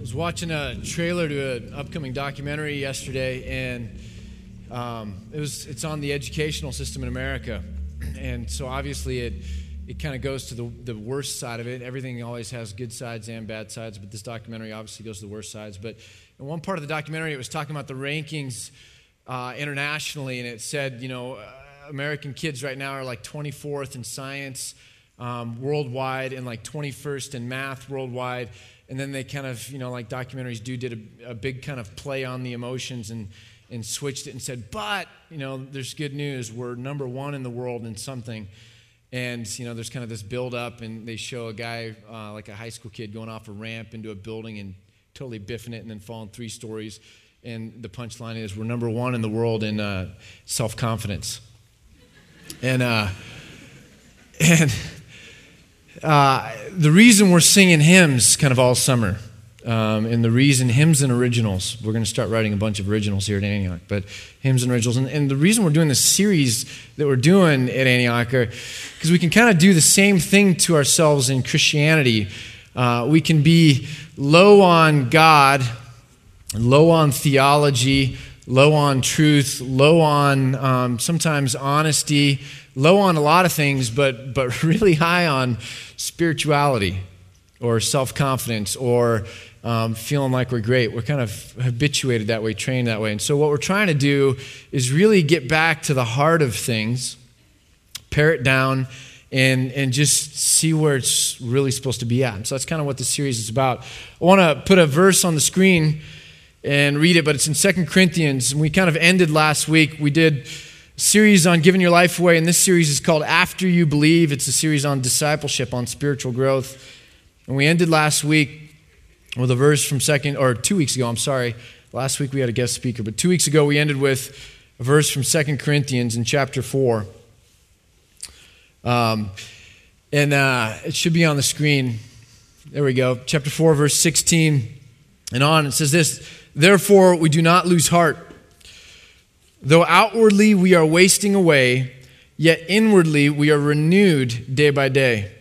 was watching a trailer to an upcoming documentary yesterday, and um, it was it's on the educational system in America, and so obviously it it kind of goes to the, the worst side of it. Everything always has good sides and bad sides, but this documentary obviously goes to the worst sides. But in one part of the documentary, it was talking about the rankings uh, internationally, and it said, you know, uh, American kids right now are like 24th in science um, worldwide and like 21st in math worldwide and then they kind of, you know, like documentaries do, did a, a, big kind of play on the emotions and, and switched it and said, but, you know, there's good news. We're number one in the world in something. And, you know, there's kind of this build up, and they show a guy, uh, like a high school kid, going off a ramp into a building and totally biffing it and then falling three stories. And the punchline is, we're number one in the world in uh, self confidence. And, uh, and, uh, the reason we're singing hymns kind of all summer, um, and the reason hymns and originals, we're going to start writing a bunch of originals here at Antioch, but hymns and originals. And, and the reason we're doing this series that we're doing at Antioch because we can kind of do the same thing to ourselves in Christianity. Uh, we can be low on God, low on theology, low on truth, low on um, sometimes honesty, low on a lot of things, but, but really high on spirituality or self confidence or um, feeling like we're great. We're kind of habituated that way, trained that way. And so, what we're trying to do is really get back to the heart of things, pare it down, and, and just see where it's really supposed to be at. And so, that's kind of what the series is about. I want to put a verse on the screen and read it, but it's in Second Corinthians. And we kind of ended last week. We did series on giving your life away, and this series is called After You Believe. It's a series on discipleship, on spiritual growth. And we ended last week with a verse from second, or two weeks ago, I'm sorry. Last week we had a guest speaker, but two weeks ago we ended with a verse from Second Corinthians in chapter 4. Um, and uh, it should be on the screen. There we go. Chapter 4, verse 16 and on. It says this Therefore, we do not lose heart. Though outwardly we are wasting away, yet inwardly we are renewed day by day.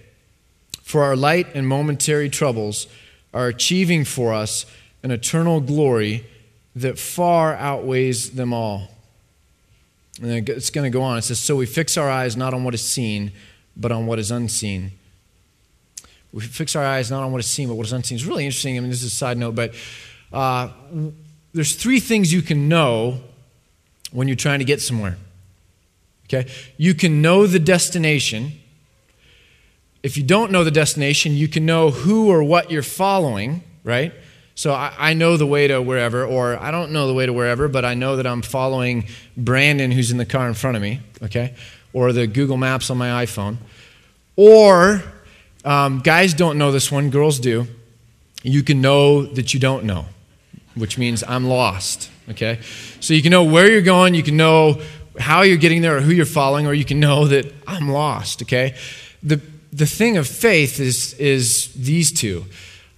For our light and momentary troubles are achieving for us an eternal glory that far outweighs them all. And it's going to go on. It says, So we fix our eyes not on what is seen, but on what is unseen. We fix our eyes not on what is seen, but what is unseen. It's really interesting. I mean, this is a side note, but uh, there's three things you can know when you're trying to get somewhere. Okay? You can know the destination. If you don't know the destination, you can know who or what you're following, right? So I, I, know the way to wherever, or I don't know the way to wherever, but I know that I'm following Brandon who's in the car in front of me, okay? Or the Google Maps on my iPhone. Or, um, guys don't know this one, girls do. You can know that you don't know, which means I'm lost, okay? So you can know where you're going, you can know how you're getting there or who you're following, or you can know that I'm lost, okay? The, the thing of faith is, is these two.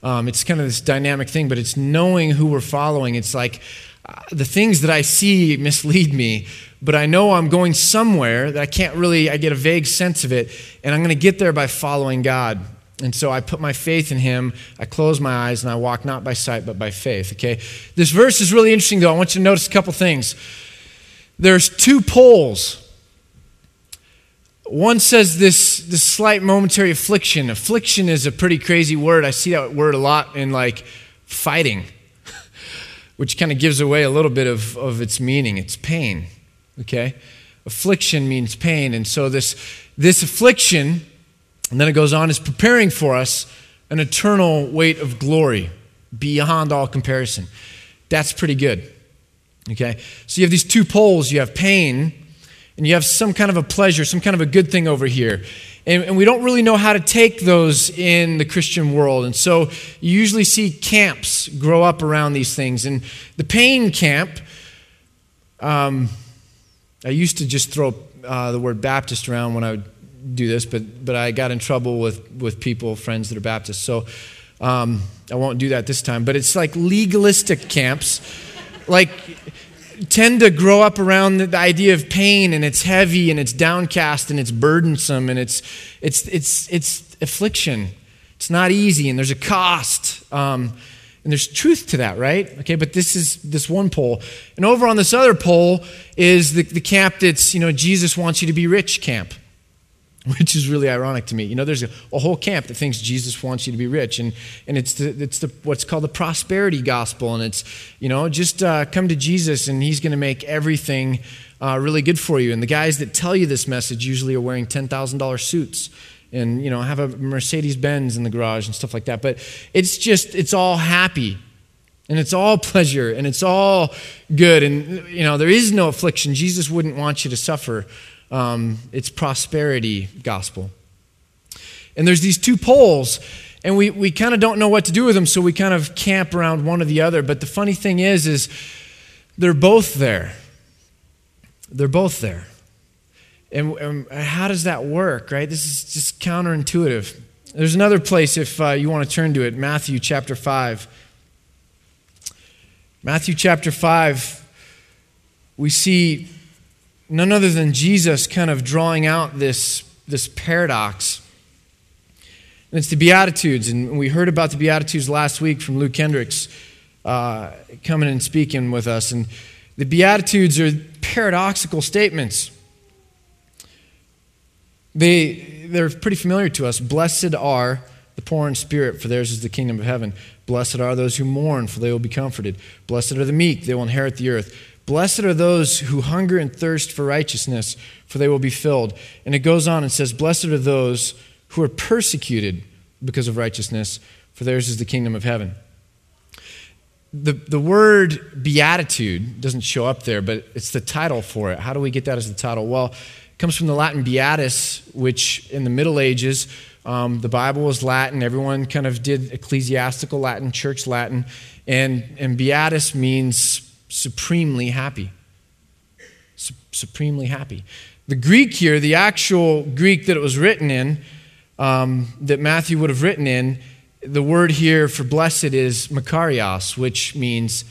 Um, it's kind of this dynamic thing, but it's knowing who we're following. It's like uh, the things that I see mislead me, but I know I'm going somewhere that I can't really, I get a vague sense of it, and I'm going to get there by following God. And so I put my faith in him. I close my eyes and I walk not by sight but by faith. Okay? This verse is really interesting though. I want you to notice a couple things. There's two poles. One says this, this slight momentary affliction. Affliction is a pretty crazy word. I see that word a lot in like fighting, which kind of gives away a little bit of, of its meaning. It's pain. Okay? Affliction means pain. And so this, this affliction and then it goes on, is preparing for us an eternal weight of glory beyond all comparison. That's pretty good. Okay? So you have these two poles you have pain, and you have some kind of a pleasure, some kind of a good thing over here. And, and, we don't really know how to take those in the Christian world. And so you usually see camps grow up around these things. And the pain camp, um, I used to just throw uh, the word Baptist around when I would do this, but, but I got in trouble with, with people, friends that are Baptists. So um, I won't do that this time. But it's like legalistic camps, like tend to grow up around the idea of pain and it's heavy and it's downcast and it's burdensome and it's, it's, it's, it's affliction. It's not easy and there's a cost. Um, And there's truth to that, right? Okay, but this is this one pole. And over on this other pole is the, the camp that's, you know, Jesus wants you to be rich camp, which is really ironic to me. You know, there's a, a whole camp that thinks Jesus wants you to be rich. And, and it's, the, it's the, what's called the prosperity gospel. And it's, you know, just uh, come to Jesus and he's going to make everything uh, really good for you. And the guys that tell you this message usually are wearing $10,000 suits and you know have a mercedes benz in the garage and stuff like that but it's just it's all happy and it's all pleasure and it's all good and you know there is no affliction jesus wouldn't want you to suffer um, it's prosperity gospel and there's these two poles and we, we kind of don't know what to do with them so we kind of camp around one or the other but the funny thing is is they're both there they're both there and, and, how does that work, right? This is just counterintuitive. There's another place if uh, you want to turn to it Matthew chapter 5. Matthew chapter 5, we see none other than Jesus kind of drawing out this, this paradox. And it's the Beatitudes. And we heard about the Beatitudes last week from Luke Hendricks uh, coming and speaking with us. And the Beatitudes are paradoxical statements. They, they're pretty familiar to us. Blessed are the poor in spirit, for theirs is the kingdom of heaven. Blessed are those who mourn, for they will be comforted. Blessed are the meek, they will inherit the earth. Blessed are those who hunger and thirst for righteousness, for they will be filled. And it goes on and says, Blessed are those who are persecuted because of righteousness, for theirs is the kingdom of heaven. The, the word beatitude doesn't show up there, but it's the title for it. How do we get that as the title? Well, it comes from the Latin beatus, which in the Middle Ages, um, the Bible was Latin. Everyone kind of did ecclesiastical Latin, church Latin. And, and beatus means supremely happy. Su- supremely happy. The Greek here, the actual Greek that it was written in, um, that Matthew would have written in, the word here for blessed is makarios, which means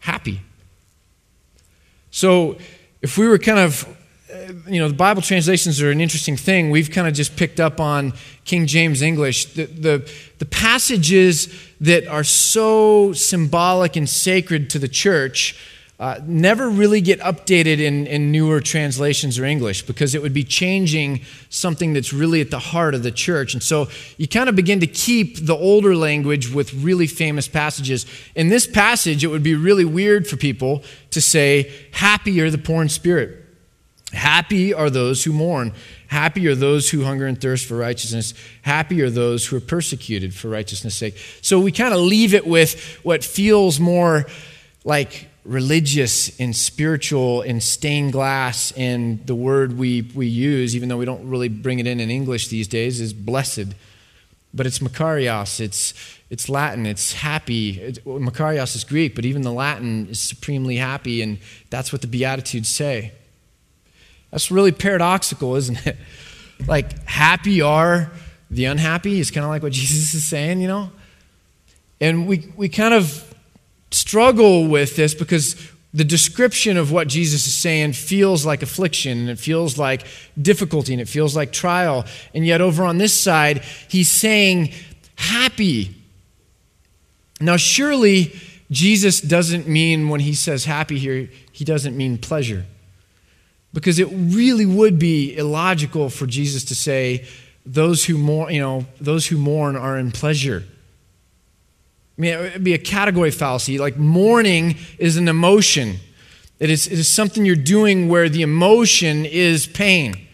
happy. So if we were kind of you know, the Bible translations are an interesting thing. We've kind of just picked up on King James English. The, the, the, passages that are so symbolic and sacred to the church uh, never really get updated in, in newer translations or English because it would be changing something that's really at the heart of the church. And so you kind of begin to keep the older language with really famous passages. In this passage, it would be really weird for people to say, Happy are the poor in spirit Happy are those who mourn. Happy are those who hunger and thirst for righteousness. Happy are those who are persecuted for righteousness' sake. So we kind of leave it with what feels more like religious and spiritual and stained glass. And the word we, we use, even though we don't really bring it in in English these days, is blessed. But it's Makarios, it's, it's Latin, it's happy. It, Makarios is Greek, but even the Latin is supremely happy. And that's what the Beatitudes say. That's really paradoxical, isn't it? Like, happy are the unhappy is kind of like what Jesus is saying, you know? And we, we kind of struggle with this because the description of what Jesus is saying feels like affliction and it feels like difficulty and it feels like trial. And yet, over on this side, he's saying happy. Now, surely Jesus doesn't mean when he says happy here, he doesn't mean pleasure. Because it really would be illogical for Jesus to say, those who mourn, you know, those who mourn are in pleasure. I mean, it would be a category fallacy. Like mourning is an emotion. It is, it is something you're doing where the emotion is pain.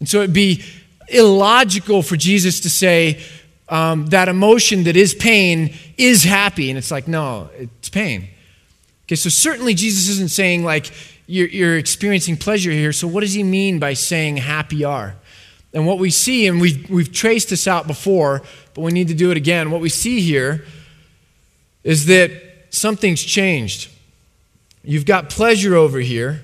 And so it'd be illogical for Jesus to say um, that emotion that is pain is happy. And it's like, no, it's pain. Okay, so certainly Jesus isn't saying, like, you're, you're experiencing pleasure here. So, what does he mean by saying happy are? And what we see, and we've, we've traced this out before, but we need to do it again. What we see here is that something's changed. You've got pleasure over here.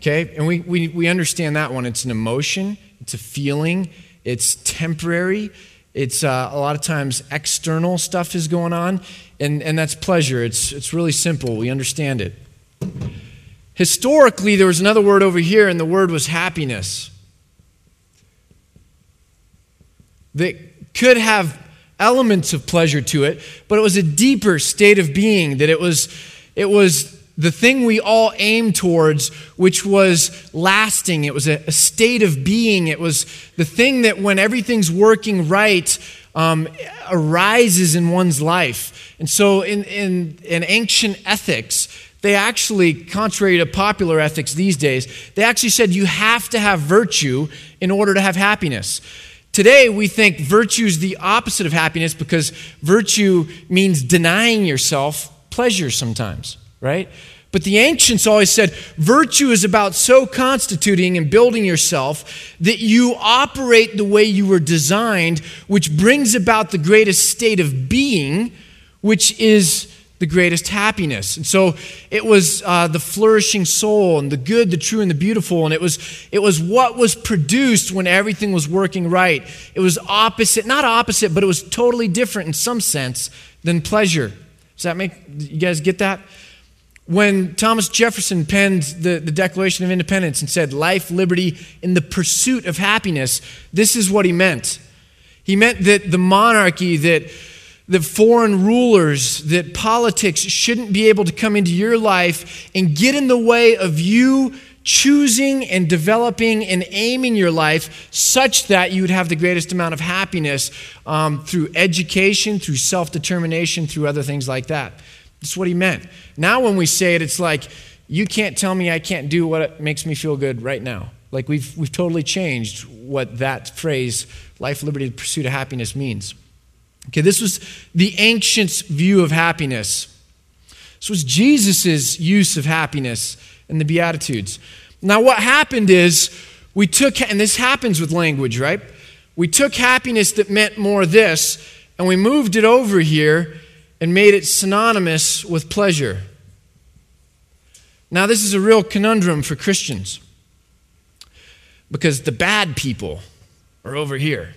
Okay? And we, we, we understand that one. It's an emotion, it's a feeling, it's temporary, it's uh, a lot of times external stuff is going on, and, and that's pleasure. It's, it's really simple. We understand it. Historically, there was another word over here, and the word was happiness. That could have elements of pleasure to it, but it was a deeper state of being, that it was, it was the thing we all aim towards, which was lasting. It was a, a state of being. It was the thing that when everything's working right, um, arises in one's life. And so, in, in, in ancient ethics, they actually, contrary to popular ethics these days, they actually said you have to have virtue in order to have happiness. Today, we think virtue is the opposite of happiness because virtue means denying yourself pleasure sometimes, right? But the ancients always said virtue is about so constituting and building yourself that you operate the way you were designed, which brings about the greatest state of being, which is the greatest happiness. And so it was uh, the flourishing soul and the good, the true, and the beautiful. And it was, it was what was produced when everything was working right. It was opposite, not opposite, but it was totally different in some sense than pleasure. Does that make, you guys get that? When Thomas Jefferson penned the, the Declaration of Independence and said, life, liberty, in the pursuit of happiness, this is what he meant. He meant that the monarchy, that the foreign rulers, that politics shouldn't be able to come into your life and get in the way of you choosing and developing and aiming your life such that you would have the greatest amount of happiness um, through education, through self determination, through other things like that. That's what he meant. Now, when we say it, it's like, you can't tell me I can't do what makes me feel good right now. Like we've, we've totally changed what that phrase, life, liberty, the pursuit of happiness, means. Okay, this was the ancients' view of happiness. This was Jesus' use of happiness in the Beatitudes. Now, what happened is we took, and this happens with language, right? We took happiness that meant more this, and we moved it over here and made it synonymous with pleasure. Now, this is a real conundrum for Christians because the bad people are over here.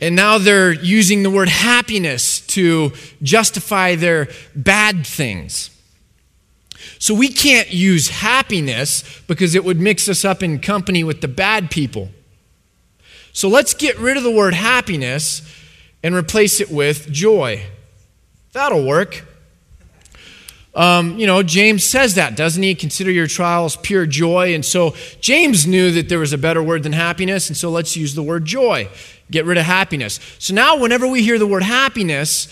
And now they're using the word happiness to justify their bad things. So we can't use happiness because it would mix us up in company with the bad people. So let's get rid of the word happiness and replace it with joy. That'll work. Um, you know, James says that, doesn't he? Consider your trials pure joy. And so James knew that there was a better word than happiness, and so let's use the word joy. Get rid of happiness. So now, whenever we hear the word happiness,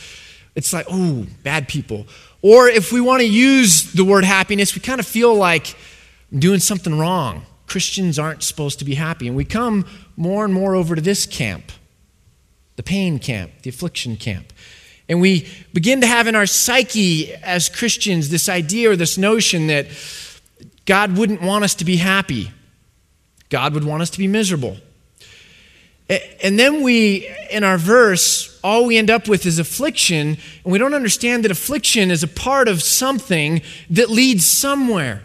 it's like, oh, bad people. Or if we want to use the word happiness, we kind of feel like I'm doing something wrong. Christians aren't supposed to be happy. And we come more and more over to this camp the pain camp, the affliction camp. And we begin to have in our psyche as Christians this idea or this notion that God wouldn't want us to be happy, God would want us to be miserable. And then we, in our verse, all we end up with is affliction, and we don't understand that affliction is a part of something that leads somewhere.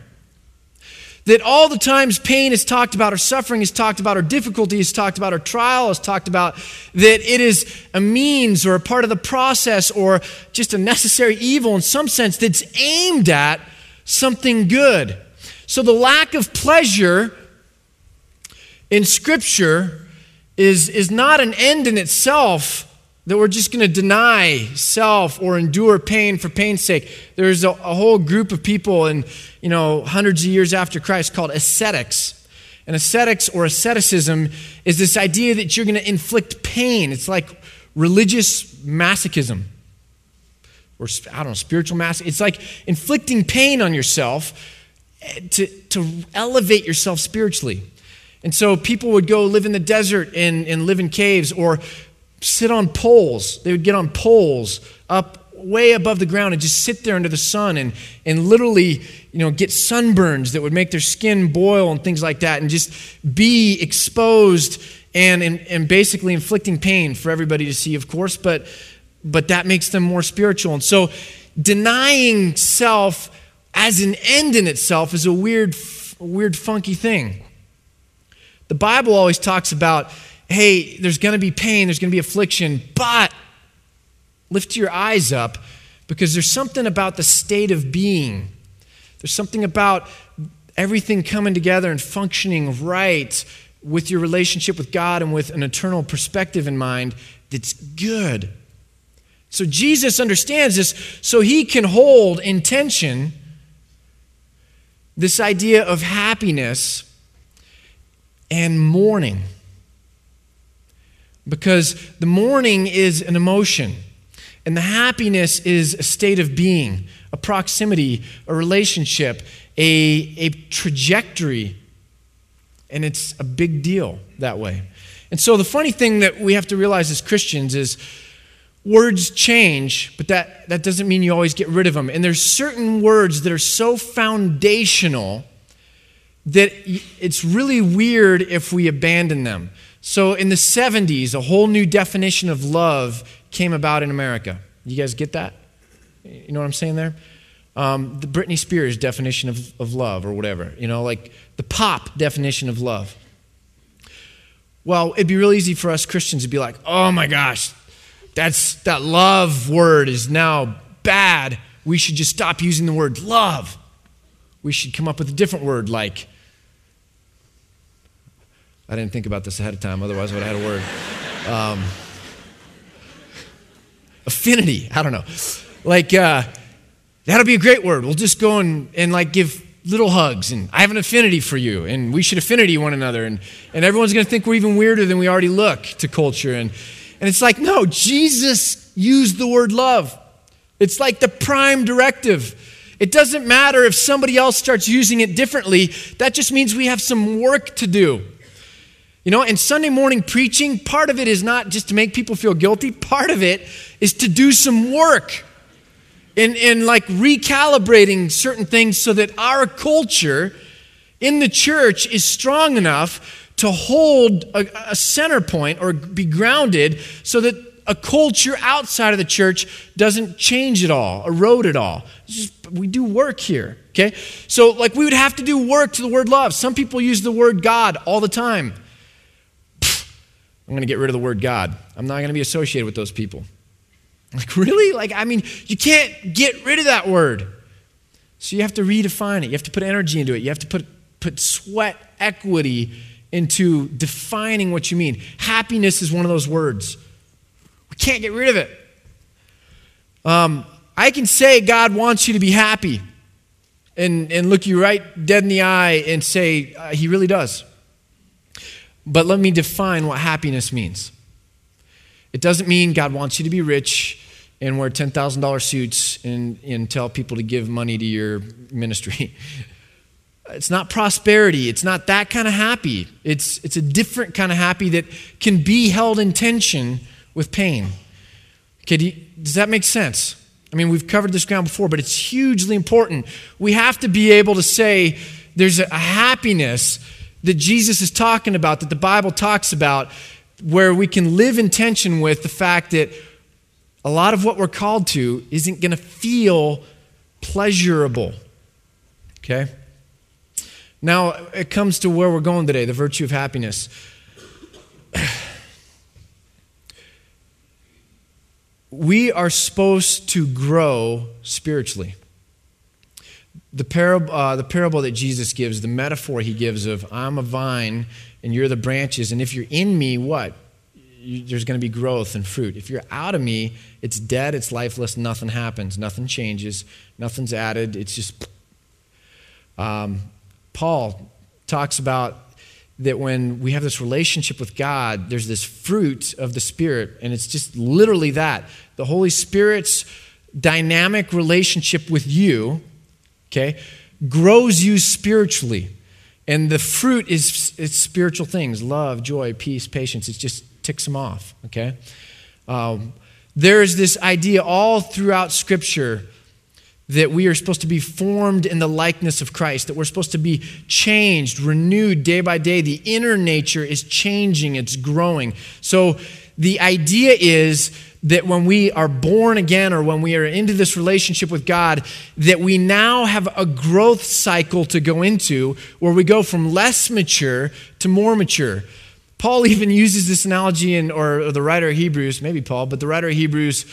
That all the times pain is talked about, or suffering is talked about, or difficulty is talked about, or trial is talked about, that it is a means or a part of the process or just a necessary evil in some sense that's aimed at something good. So the lack of pleasure in Scripture is, is not an end in itself that we're just going to deny self or endure pain for pain's sake. There's a, a, whole group of people in, you know, hundreds of years after Christ called ascetics. And ascetics or asceticism is this idea that you're going to inflict pain. It's like religious masochism or, I don't know, spiritual masochism. It's like inflicting pain on yourself eh, to, to elevate yourself spiritually. And so people would go live in the desert and, and live in caves or sit on poles. They would get on poles up way above the ground and just sit there under the sun and, and literally you know get sunburns that would make their skin boil and things like that and just be exposed and, and, and basically inflicting pain for everybody to see of course but but that makes them more spiritual and so denying self as an end in itself is a weird weird funky thing the bible always talks about hey, there's going to be pain, there's going to be affliction, but lift your eyes up because there's something about the state of being. There's something about everything coming together and functioning right with your relationship with God and with an eternal perspective in mind that's good. So Jesus understands this so he can hold in tension this idea of happiness and mourning. Because the mourning is an emotion, and the happiness is a state of being, a proximity, a relationship, a, a trajectory. And it's a big deal that way. And so the funny thing that we have to realize as Christians is words change, but that, that doesn't mean you always get rid of them. And there's certain words that are so foundational that it's really weird if we abandon them. So in the 70s, a whole new definition of love came about in America. You guys get that? You know what I'm saying there? Um, the Britney Spears definition of, of love or whatever, you know, like the pop definition of love. Well, it'd be real easy for us Christians to be like, oh my gosh, that's, that love word is now bad. We should just stop using the word love. We should come up with a different word like I didn't think about this ahead of time, otherwise, I would have had a word. Um, affinity, I don't know. Like, uh, that'll be a great word. We'll just go and, and like give little hugs, and I have an affinity for you, and we should affinity one another, and, and everyone's going to think we're even weirder than we already look to culture. And, and it's like, no, Jesus used the word love. It's like the prime directive. It doesn't matter if somebody else starts using it differently, that just means we have some work to do. You know, and Sunday morning preaching, part of it is not just to make people feel guilty, part of it is to do some work in, in like recalibrating certain things so that our culture in the church is strong enough to hold a, a center point or be grounded so that a culture outside of the church doesn't change at all, erode at all. Just, we do work here, okay? So, like, we would have to do work to the word love. Some people use the word God all the time. I'm going to get rid of the word God. I'm not going to be associated with those people. Like, really? Like, I mean, you can't get rid of that word. So you have to redefine it. You have to put energy into it. You have to put, put sweat equity into defining what you mean. Happiness is one of those words. We can't get rid of it. Um, I can say God wants you to be happy and, and look you right dead in the eye and say, uh, He really does. But let me define what happiness means. It doesn't mean God wants you to be rich and wear $10,000 suits and, and tell people to give money to your ministry. It's not prosperity. It's not that kind of happy. It's, it's a different kind of happy that can be held in tension with pain. Okay, do you, does that make sense? I mean, we've covered this ground before, but it's hugely important. We have to be able to say there's a happiness that Jesus is talking about, that the Bible talks about, where we can live in tension with the fact that a lot of what we're called to isn't going to feel pleasurable. Okay? Now, it comes to where we're going today the virtue of happiness. we are supposed to grow spiritually the, parable, uh, the parable that Jesus gives, the metaphor he gives of I'm a vine and you're the branches, and if you're in me, what? You, there's going to be growth and fruit. If you're out of me, it's dead, it's lifeless, nothing happens, nothing changes, nothing's added. It's just. Um, Paul talks about that when we have this relationship with God, there's this fruit of the Spirit, and it's just literally that. The Holy Spirit's dynamic relationship with you okay, grows you spiritually. And the fruit is it's spiritual things love, joy, peace, patience. It just ticks them off, okay? Um, there's this idea all throughout Scripture that we are supposed to be formed in the likeness of Christ, that we're supposed to be changed, renewed day by day. The inner nature is changing, it's growing. So the idea is that when we are born again or when we are into this relationship with God, that we now have a growth cycle to go into where we go from less mature to more mature. Paul even uses this analogy in, or, the writer of Hebrews, maybe Paul, but the writer of Hebrews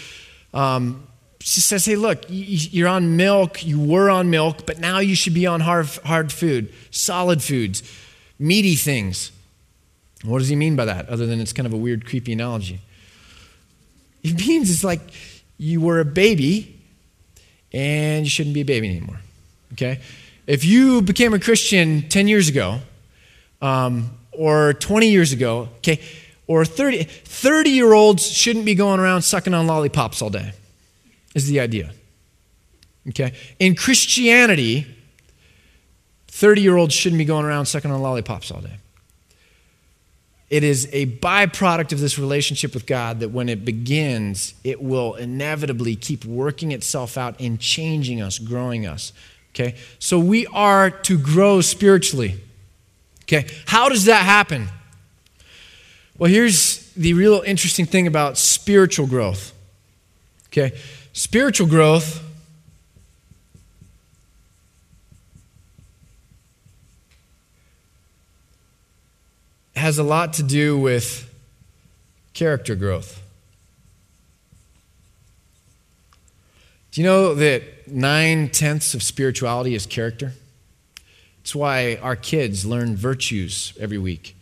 um, says, hey, look, you're on milk, you were on milk, but now you should be on hard, hard food, solid foods, meaty things. What does he mean by that, other than it's kind of a weird, creepy analogy? It means it's like you were a baby and you shouldn't be a baby anymore. Okay? If you became a Christian 10 years ago, um, or 20 years ago, okay, or 30, 30 year olds shouldn't be going around sucking on lollipops all day, is the idea. Okay? In Christianity, 30 year olds shouldn't be going around sucking on lollipops all day. It is a byproduct of this relationship with God that when it begins, it will inevitably keep working itself out and changing us, growing us. Okay? So we are to grow spiritually. Okay? How does that happen? Well, here's the real interesting thing about spiritual growth. Okay? Spiritual growth has a lot to do with character growth. Do you know that nine tenths of spirituality is character? It's why our kids learn virtues every week.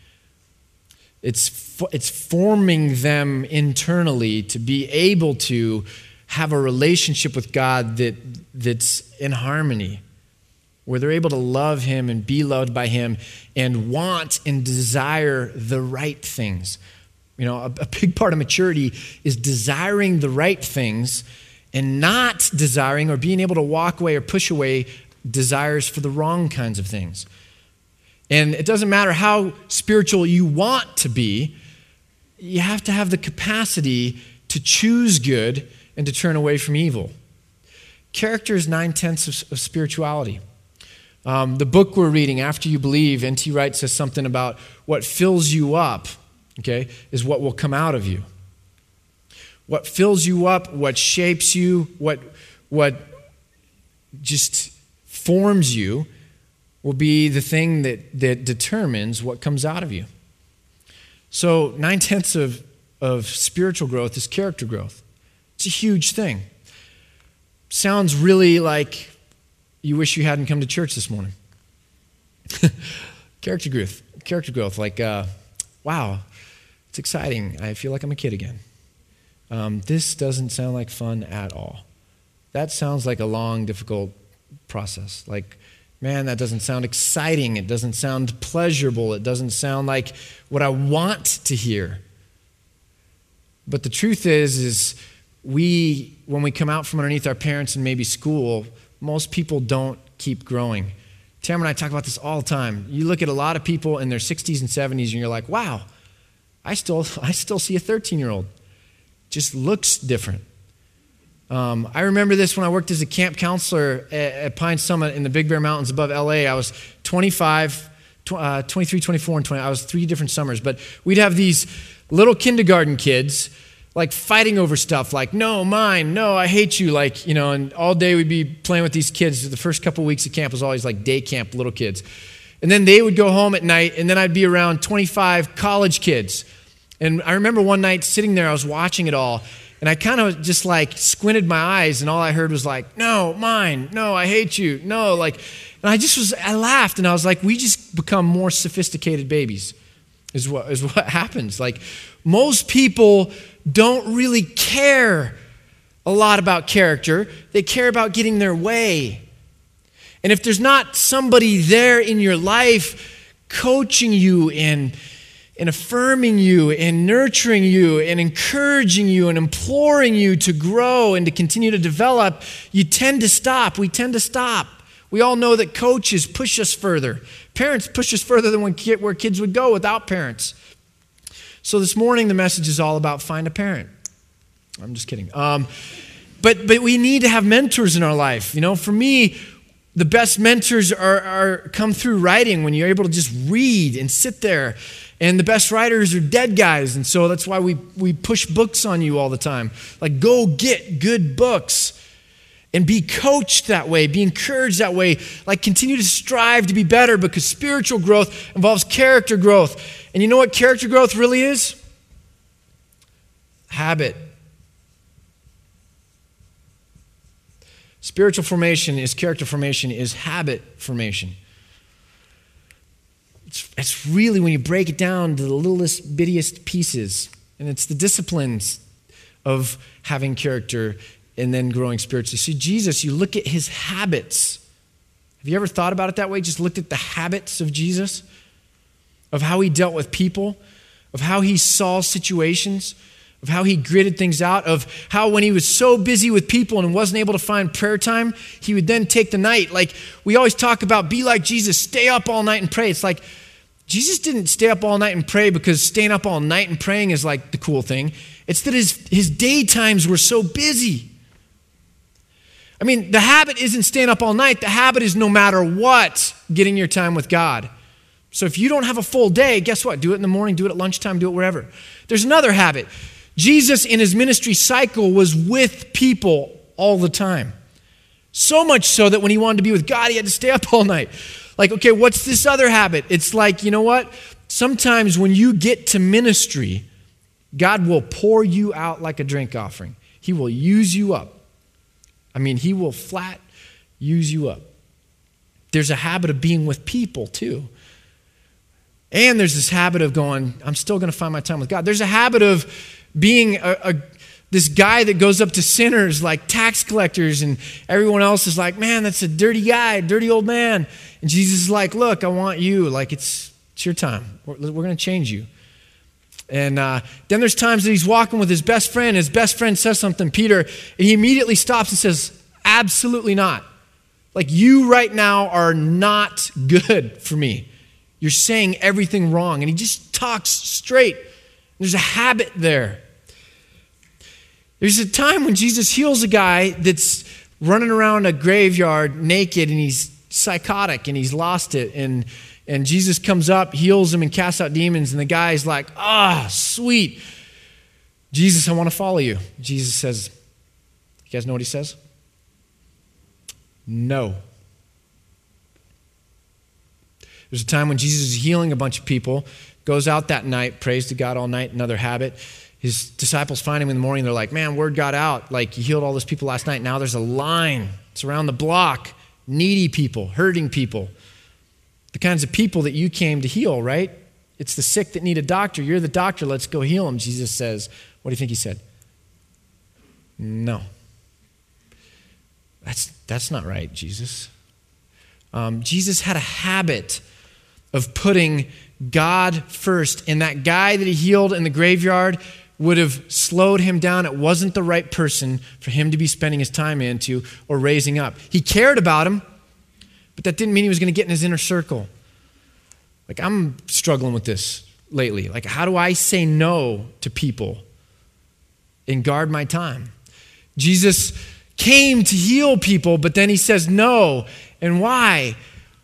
It's, it's forming them internally to be able to have a relationship with God that, that's in harmony where they're able to love Him and be loved by Him and want and desire the right things. You know, a, a big part of maturity is desiring the right things and not desiring or being able to walk away or push away desires for the wrong kinds of things. And it doesn't matter how spiritual you want to be, you have to have the capacity to choose good and to turn away from evil. Character is nine tenths of, of spirituality. Um, the book we're reading, After You Believe, N.T. Wright says something about what fills you up, okay, is what will come out of you. What fills you up, what shapes you, what, what just forms you will be the thing that, that determines what comes out of you. So, nine tenths of, of spiritual growth is character growth. It's a huge thing. Sounds really like you wish you hadn't come to church this morning. character growth. Character growth. Like, uh, wow, it's exciting. I feel like I'm a kid again. Um, this doesn't sound like fun at all. That sounds like a long, difficult process. Like, man, that doesn't sound exciting. It doesn't sound pleasurable. It doesn't sound like what I want to hear. But the truth is, is we, when we come out from underneath our parents and maybe school, most people don't keep growing. Tamara and I talk about this all the time. You look at a lot of people in their 60s and 70s, and you're like, wow, I still, I still see a 13 year old. Just looks different. Um, I remember this when I worked as a camp counselor at, at, Pine Summit in the Big Bear Mountains above LA. I was 25, tw- uh, 23, 24, and 20. I was three different summers. But we'd have these little kindergarten kids like fighting over stuff like no mine no i hate you like you know and all day we'd be playing with these kids. The first couple weeks of camp was always like day camp little kids. And then they would go home at night and then i'd be around 25 college kids. And i remember one night sitting there i was watching it all and i kind of just like squinted my eyes and all i heard was like no mine no i hate you no like and i just was i laughed and i was like we just become more sophisticated babies is what is what happens. Like most people don't really care a lot about character, they care about getting their way. And if there's not somebody there in your life coaching you and, and affirming you and nurturing you and encouraging you and imploring you to grow and to continue to develop, you tend to stop. We tend to stop. We all know that coaches push us further. Parents push us further than where kids would go without parents. So this morning, the message is all about find a parent. I'm just kidding. Um, but, but we need to have mentors in our life. You know, for me, the best mentors are, are come through writing when you're able to just read and sit there. And the best writers are dead guys. And so that's why we, we push books on you all the time. Like, go get good books and be coached that way, be encouraged that way. Like, continue to strive to be better because spiritual growth involves character growth. And you know what character growth really is? Habit. Spiritual formation is character formation, is habit formation. It's, it's really when you break it down to the littlest, bittiest pieces, and it's the disciplines of having character and then growing spiritually. See, Jesus, you look at his habits. Have you ever thought about it that way? Just looked at the habits of Jesus, of how he dealt with people, of how he saw situations, of how he gritted things out, of how when he was so busy with people and wasn't able to find prayer time, he would then take the night. Like we always talk about, be like Jesus, stay up all night and pray. It's like Jesus didn't stay up all night and pray because staying up all night and praying is like the cool thing. It's that his, his daytimes were so busy. I mean, the habit isn't staying up all night. The habit is no matter what, getting your time with God. So if you don't have a full day, guess what? Do it in the morning, do it at lunchtime, do it wherever. There's another habit. Jesus, in his ministry cycle, was with people all the time. So much so that when he wanted to be with God, he had to stay up all night. Like, okay, what's this other habit? It's like, you know what? Sometimes when you get to ministry, God will pour you out like a drink offering. He will use you up. I mean, He will flat use you up. There's a habit of being with people, too. And there's this habit of going, I'm still going to find my time with God. There's a habit of being a, a, this guy that goes up to sinners like tax collectors, and everyone else is like, man, that's a dirty guy, dirty old man. And Jesus is like, look, I want you. Like, it's, it's your time. We're, we're going to change you. And uh, then there's times that he's walking with his best friend. His best friend says something, Peter, and he immediately stops and says, Absolutely not. Like, you right now are not good for me. You're saying everything wrong. And he just talks straight. There's a habit there. There's a time when Jesus heals a guy that's running around a graveyard naked and he's psychotic and he's lost it. And and Jesus comes up, heals him, and casts out demons. And the guy's like, ah, sweet. Jesus, I want to follow you. Jesus says, You guys know what he says? No. There's a time when Jesus is healing a bunch of people, goes out that night, prays to God all night, another habit. His disciples find him in the morning. They're like, Man, word got out. Like, you healed all those people last night. Now there's a line. It's around the block. Needy people, hurting people the kinds of people that you came to heal, right? It's the sick that need a doctor. You're the doctor. Let's go heal them. Jesus says, What do you think he said? No. That's, that's not right, Jesus. Um, Jesus had a habit of putting God first, and that guy that he healed in the graveyard would have slowed him down. It wasn't the right person for him to be spending his time into or raising up. He cared about him, but that didn't mean he was going to get in his inner circle. Like, I'm struggling with this lately. Like, how do I say no to people and guard my time? Jesus came to heal people, but then he says no. And why?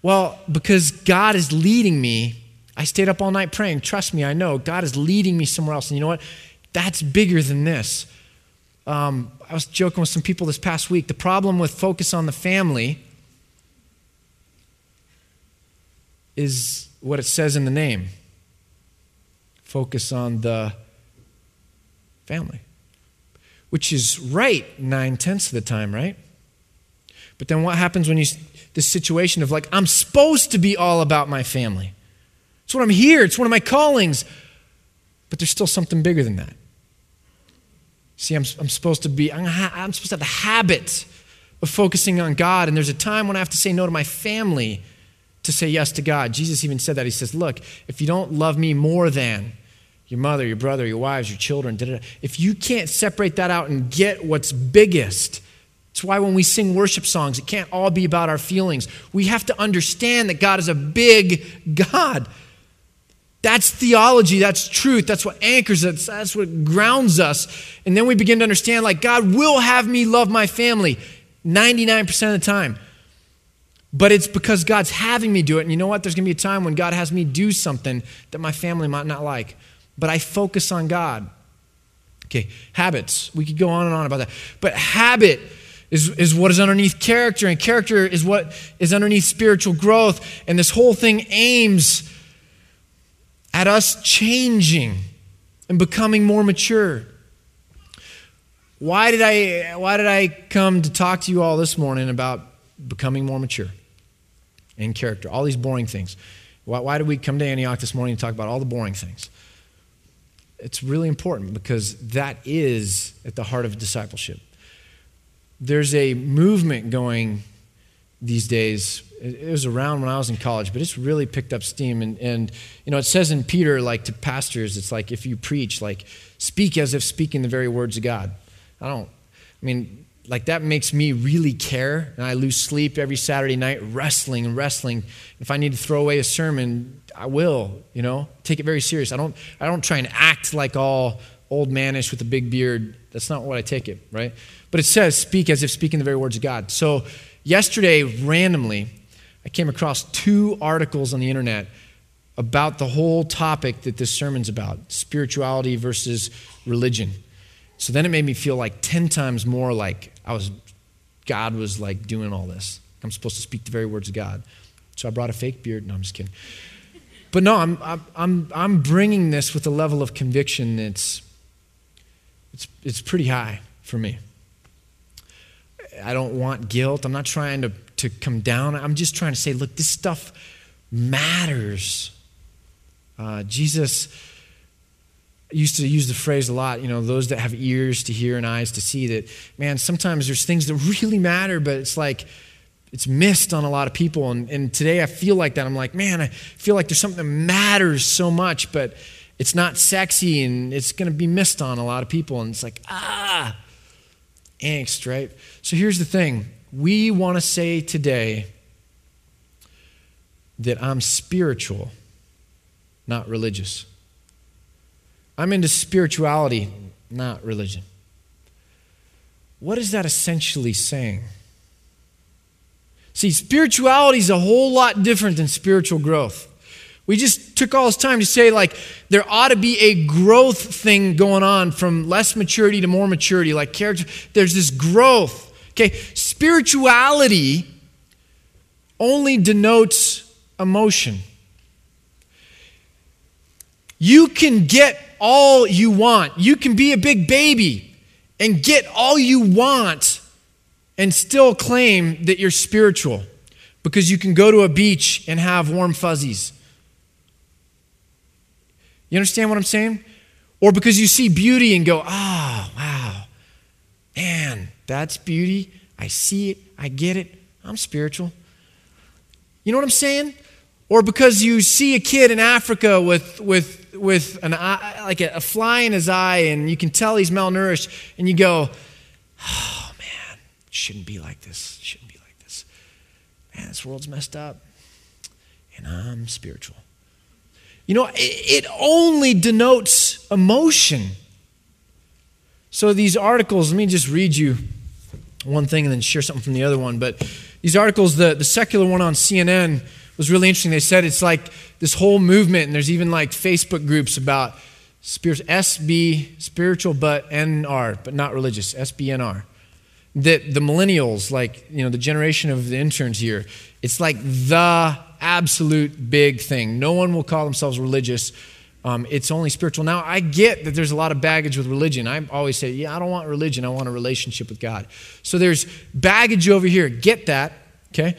Well, because God is leading me. I stayed up all night praying. Trust me, I know. God is leading me somewhere else. And you know what? That's bigger than this. Um, I was joking with some people this past week. The problem with focus on the family is what it says in the name focus on the family, which is right nine tenths of the time, right? But then what happens when you, this situation of like, I'm supposed to be all about my family? It's what I'm here, it's one of my callings. But there's still something bigger than that. See, I'm, I'm supposed to be, I'm, I'm supposed to have the habit of focusing on God, and there's a time when I have to say no to my family to say yes to God. Jesus even said that. He says, Look, if you don't love me more than your mother, your brother, your wives, your children, if you can't separate that out and get what's biggest, it's why when we sing worship songs, it can't all be about our feelings. We have to understand that God is a big God. That's theology, that's truth, that's what anchors us, that's what grounds us. And then we begin to understand like, God will have me love my family 99% of the time. But it's because God's having me do it. And you know what? There's going to be a time when God has me do something that my family might not like. But I focus on God. Okay, habits. We could go on and on about that. But habit is, is what is underneath character, and character is what is underneath spiritual growth. And this whole thing aims at us changing and becoming more mature. Why did I, why did I come to talk to you all this morning about becoming more mature in character, all these boring things. Why, why did we come to Antioch this morning and talk about all the boring things? it's really important because that is at the heart of discipleship. There's a movement going these days. It was around when I was in college, but it's really picked up steam. And, and you know, it says in Peter, like to pastors, it's like if you preach, like speak as if speaking the very words of God. I don't, I mean, like that makes me really care. And i lose sleep every saturday night wrestling and wrestling. If i need to throw away a sermon i will you know? Take it very serious. I don't i don't try and act like all old manish with a big beard. That's not what i take it right? But it says speak as if speaking the very words of god. So yesterday randomly i came across two articles on the internet about the whole topic that this sermon's about spirituality versus religion so then it made me feel like 10 times more like I was, God was like doing all this. I'm supposed to speak the very words of God. So I brought a fake beard. No, I'm just kidding. But no, I'm, I'm, I'm bringing this with a level of conviction that's it's, it's pretty high for me. I don't want guilt. I'm not trying to, to come down. I'm just trying to say, look, this stuff matters. Uh, Jesus used to use the phrase a lot, you know, those that have ears to hear and eyes to see that, man, sometimes there's things that really matter, but it's like, it's missed on a lot of people. And, and today I feel like that. I'm like, man, I feel like there's something that matters so much, but it's not sexy and it's going to be missed on a lot of people. And it's like, ah, angst, right? So here's the thing we want to say today that I'm spiritual, not religious. I'm into spirituality, not religion. What is that essentially saying? See, spirituality is a whole lot different than spiritual growth. We just took all this time to say, like, there ought to be a growth thing going on from less maturity to more maturity, like character. There's this growth. Okay, spirituality only denotes emotion. You can get all you want. You can be a big baby and get all you want and still claim that you're spiritual because you can go to a beach and have warm fuzzies. You understand what I'm saying? Or because you see beauty and go, ah, oh, wow, man, that's beauty. I see it, I get it, I'm spiritual. You know what I'm saying? Or because you see a kid in Africa with, with with an eye, like a, a fly in his eye, and you can tell he's malnourished, and you go, oh man, shouldn't be like this. Shouldn't be like this. Man, this world's messed up, and I'm spiritual. You know, it, it only denotes emotion. So these articles, let me just read you one thing and then share something from the other one. But these articles, the, the secular one on CNN was really interesting. They said it's like this whole movement, and there's even like Facebook groups about SB, spiritual but NR, but not religious, SBNR. That the millennials, like, you know, the generation of the interns here, it's like the absolute big thing. No one will call themselves religious. Um, it's only spiritual. Now, I get that there's a lot of baggage with religion. I always say, yeah, I don't want religion. I want a relationship with God. So there's baggage over here. Get that, okay?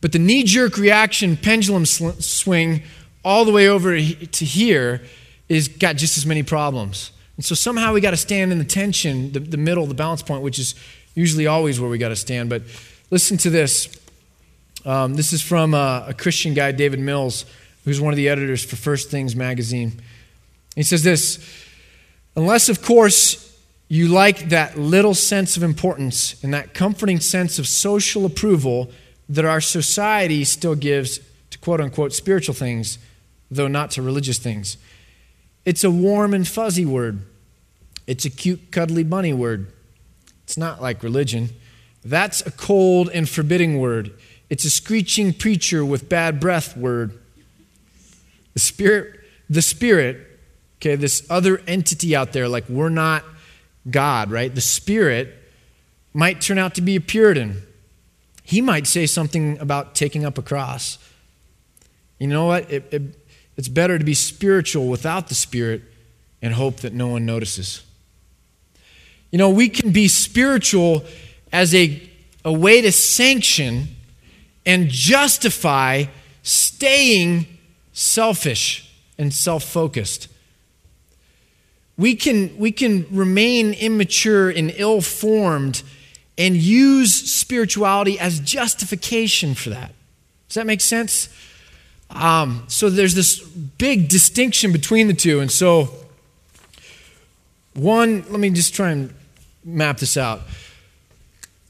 But the knee jerk reaction pendulum sl- swing all the way over to here is got just as many problems. And so somehow we got to stand in the tension, the, the middle, the balance point, which is usually always where we got to stand. But listen to this. Um, this is from uh, a Christian guy, David Mills, who's one of the editors for First Things magazine. He says this Unless, of course, you like that little sense of importance and that comforting sense of social approval that our society still gives to quote unquote spiritual things, though not to religious things. It's a warm and fuzzy word. It's a cute, cuddly bunny word. It's not like religion. That's a cold and forbidding word. It's a screeching preacher with bad breath word. The spirit, the spirit, okay, this other entity out there, like we're not God, right? The spirit might turn out to be a Puritan he might say something about taking up a cross. You know what? It, it, it's better to be spiritual without the Spirit and hope that no one notices. You know, we can be spiritual as a, a way to sanction and justify staying selfish and self focused. we can, we can remain immature and ill formed and use spirituality as justification for that. Does that make sense? Um, so there's this big distinction between the two. And so, one, let me just try and map this out.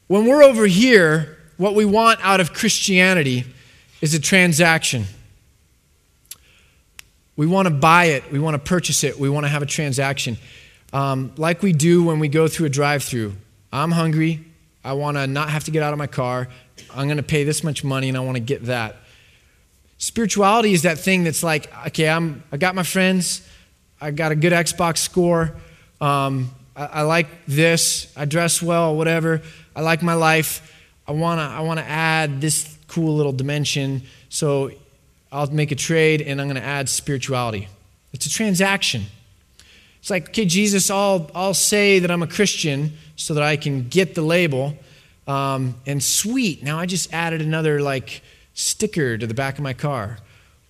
When we're over here, what we want out of Christianity is a transaction. We want to buy it, we want to purchase it, we want to have a transaction. Um, like we do when we go through a drive through. I'm hungry, I want to not have to get out of my car, I'm going to pay this much money and I want to get that. Spirituality is that thing that's like, okay, I'm, I got my friends, I got a good Xbox score, um, I, I like this, I dress well, whatever, I like my life. I want to I wanna add this cool little dimension. So I'll make a trade and I'm going to add spirituality. It's a transaction. It's like, okay, Jesus, I'll, I'll say that I'm a Christian so that I can get the label. Um, and sweet, now I just added another like sticker to the back of my car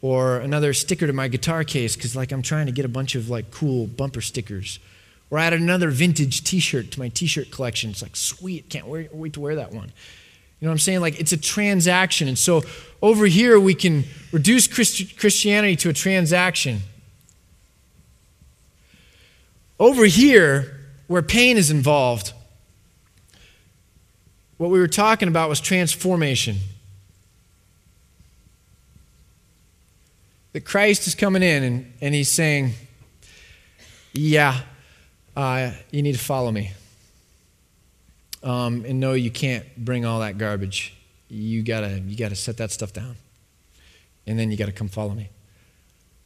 or another sticker to my guitar case because like I'm trying to get a bunch of like cool bumper stickers. Or I added another vintage t-shirt to my t-shirt collection. It's like, sweet, can't wait, wait to wear that one. You know what I'm saying? Like it's a transaction. And so over here, we can reduce Christ- Christianity to a transaction. Over here, where pain is involved, what we were talking about was transformation. That Christ is coming in and, and he's saying, Yeah, uh, you need to follow me um, and no, you can't bring all that garbage. You gotta, you gotta set that stuff down. And then you gotta come follow me.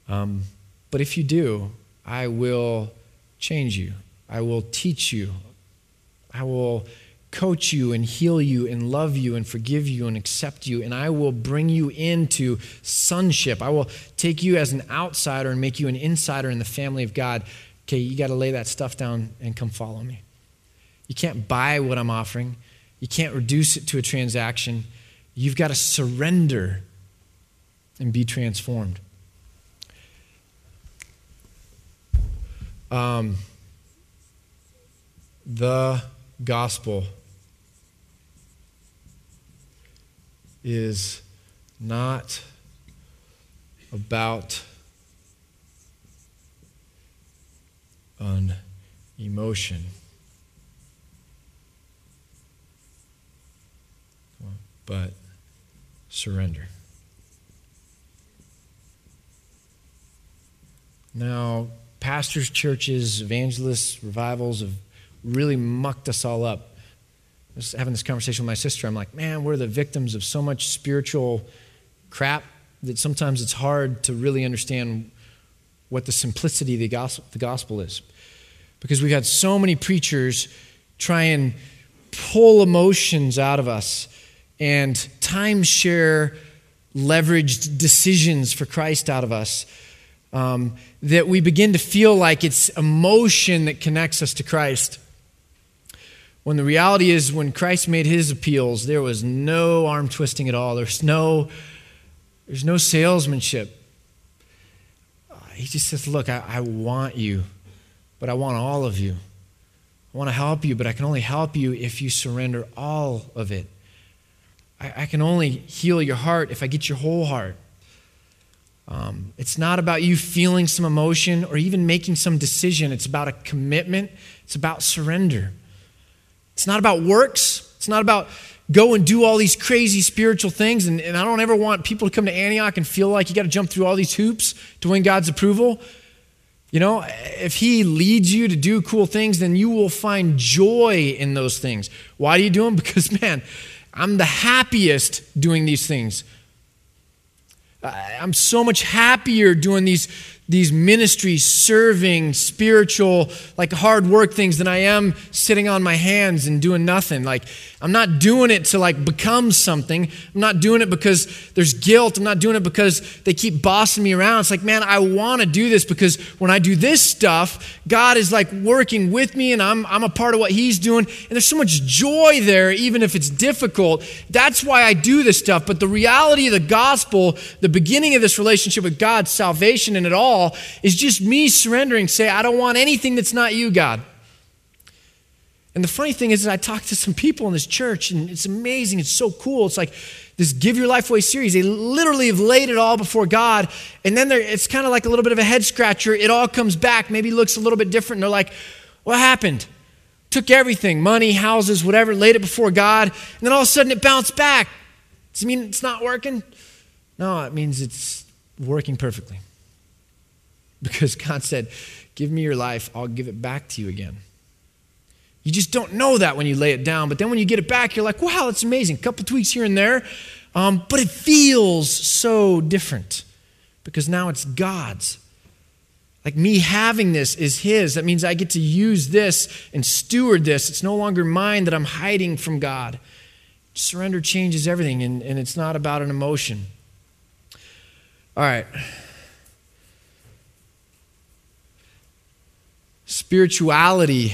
Um, but if you do, I will change you. I will teach you. I will coach you and heal you and love you and forgive you and accept you. And I will bring you into sonship. I will take you as an outsider and make you an insider in the family of God. Okay, you got to lay that stuff down and come follow me. You can't buy what I'm offering. You can't reduce it to a transaction. You've got to surrender and be transformed. Um, the gospel is not about an emotion. but surrender. Now, pastors, churches, evangelists, revivals have really mucked us all up. Was having this conversation with my sister. I'm like, man, we're the victims of so much spiritual crap that sometimes it's hard to really understand what the simplicity of the gospel, the gospel is. Because we've had so many preachers try and pull emotions out of us and timeshare leveraged decisions for Christ out of us. Um, that we begin to feel like it's emotion that connects us to Christ. When the reality is, when Christ made his appeals, there was no arm twisting at all. There's no, there's no salesmanship. Uh, he just says, Look, I, I want you, but I want all of you. I want to help you, but I can only help you if you surrender all of it. I, I can only heal your heart if I get your whole heart. Um, it's not about you feeling some emotion or even making some decision. It's about a commitment, it's about surrender. It's not about works, it's not about go and do all these crazy spiritual things. And, and I don't ever want people to come to Antioch and feel like you got to jump through all these hoops to win God's approval. You know, if He leads you to do cool things, then you will find joy in those things. Why do you do them? Because, man, I'm the happiest doing these things. I'm so much happier doing these these ministries, serving, spiritual, like hard work things than I am sitting on my hands and doing nothing. Like, I'm not doing it to like become something. I'm not doing it because there's guilt. I'm not doing it because they keep bossing me around. It's like, man, I want to do this because when I do this stuff, God is like working with me and I'm, I'm a part of what He's doing. And there's so much joy there, even if it's difficult. That's why I do this stuff. But the reality of the gospel, the beginning of this relationship with God, salvation and it all, all is just me surrendering, say, I don't want anything that's not you, God. And the funny thing is, I talked to some people in this church, and it's amazing. It's so cool. It's like this Give Your Life Away series. They literally have laid it all before God, and then it's kind of like a little bit of a head scratcher. It all comes back, maybe looks a little bit different. And they're like, What happened? Took everything money, houses, whatever, laid it before God, and then all of a sudden it bounced back. Does it mean it's not working? No, it means it's working perfectly. Because God said, Give me your life, I'll give it back to you again. You just don't know that when you lay it down. But then when you get it back, you're like, wow, that's amazing. A couple tweaks here and there. Um, but it feels so different because now it's God's. Like me having this is His. That means I get to use this and steward this. It's no longer mine that I'm hiding from God. Surrender changes everything, and, and it's not about an emotion. All right. Spirituality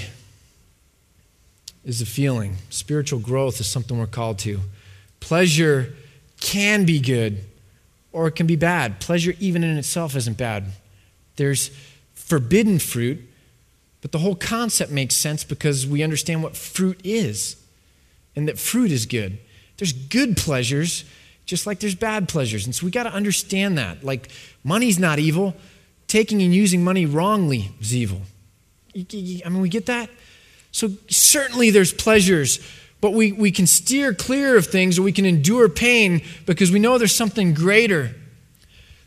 is a feeling, spiritual growth is something we're called to. Pleasure can be good or it can be bad. Pleasure, even in itself, isn't bad. There's forbidden fruit, but the whole concept makes sense because we understand what fruit is and that fruit is good. There's good pleasures just like there's bad pleasures. And so we got to understand that. Like, money's not evil, taking and using money wrongly is evil. I mean, we get that? So, certainly there's pleasures, but we, we can steer clear of things or we can endure pain because we know there's something greater.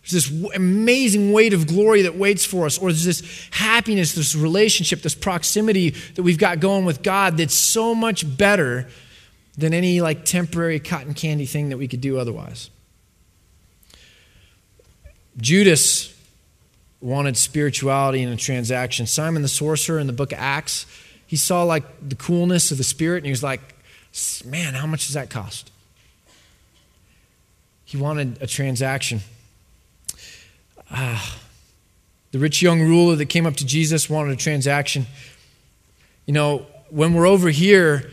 There's this amazing weight of glory that waits for us, or there's this happiness, this relationship, this proximity that we've got going with God that's so much better than any like temporary cotton candy thing that we could do otherwise. Judas wanted spirituality in a transaction. Simon the sorcerer in the book of Acts he saw like the coolness of the Spirit and he was like, man, how much does that cost? He wanted a transaction. Ah, the rich young ruler that came up to Jesus wanted a transaction. You know, when we're over here,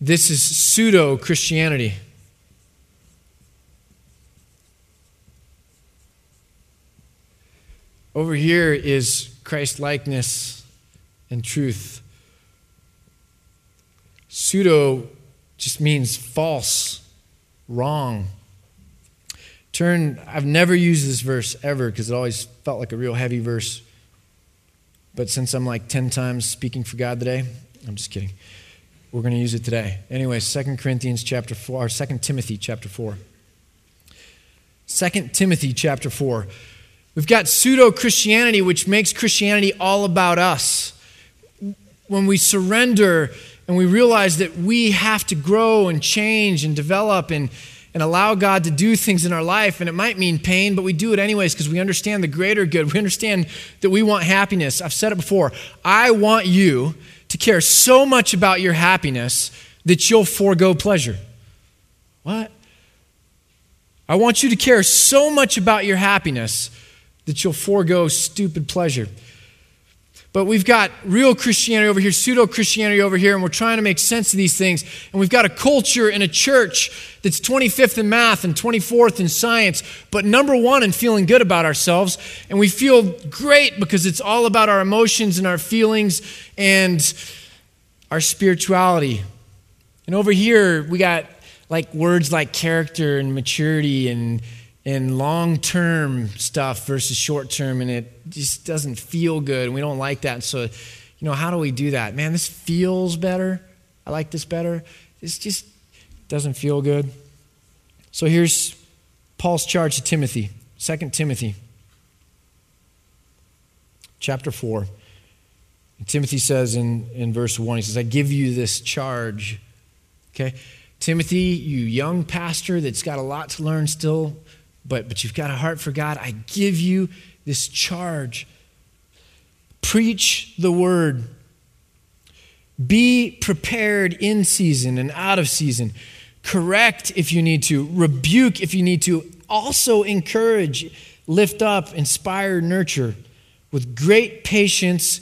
this is pseudo Christianity. Over here is Christ likeness and truth. Pseudo just means false, wrong. Turn, I've never used this verse ever because it always felt like a real heavy verse. But since I'm like 10 times speaking for God today, I'm just kidding. We're going to use it today. Anyway, 2 Corinthians chapter 4, or 2 Timothy chapter 4. 2 Timothy chapter 4. We've got pseudo Christianity, which makes Christianity all about us. When we surrender and we realize that we have to grow and change and develop and, and allow God to do things in our life. And it might mean pain, but we do it anyways because we understand the greater good. We understand that we want happiness. I've said it before. I want you to care so much about your happiness that you'll forego pleasure. What? I want you to care so much about your happiness that you'll forego stupid pleasure. But we've got real Christianity over here, pseudo Christianity over here, and we're trying to make sense of these things. And we've got a culture and a church that's 25th in math and 24th in science, but number one in feeling good about ourselves. And we feel great because it's all about our emotions and our feelings and our spirituality. And over here, we got like words like character and maturity and in long term stuff versus short term, and it just doesn't feel good, and we don't like that. So, you know, how do we do that? Man, this feels better. I like this better. This just doesn't feel good. So here's Paul's charge to Timothy, 2 Timothy chapter 4. And Timothy says in, in verse 1, he says, I give you this charge. Okay? Timothy, you young pastor that's got a lot to learn still, but, but you've got a heart for God, I give you this charge. Preach the word. Be prepared in season and out of season. Correct if you need to, rebuke if you need to. Also encourage, lift up, inspire, nurture with great patience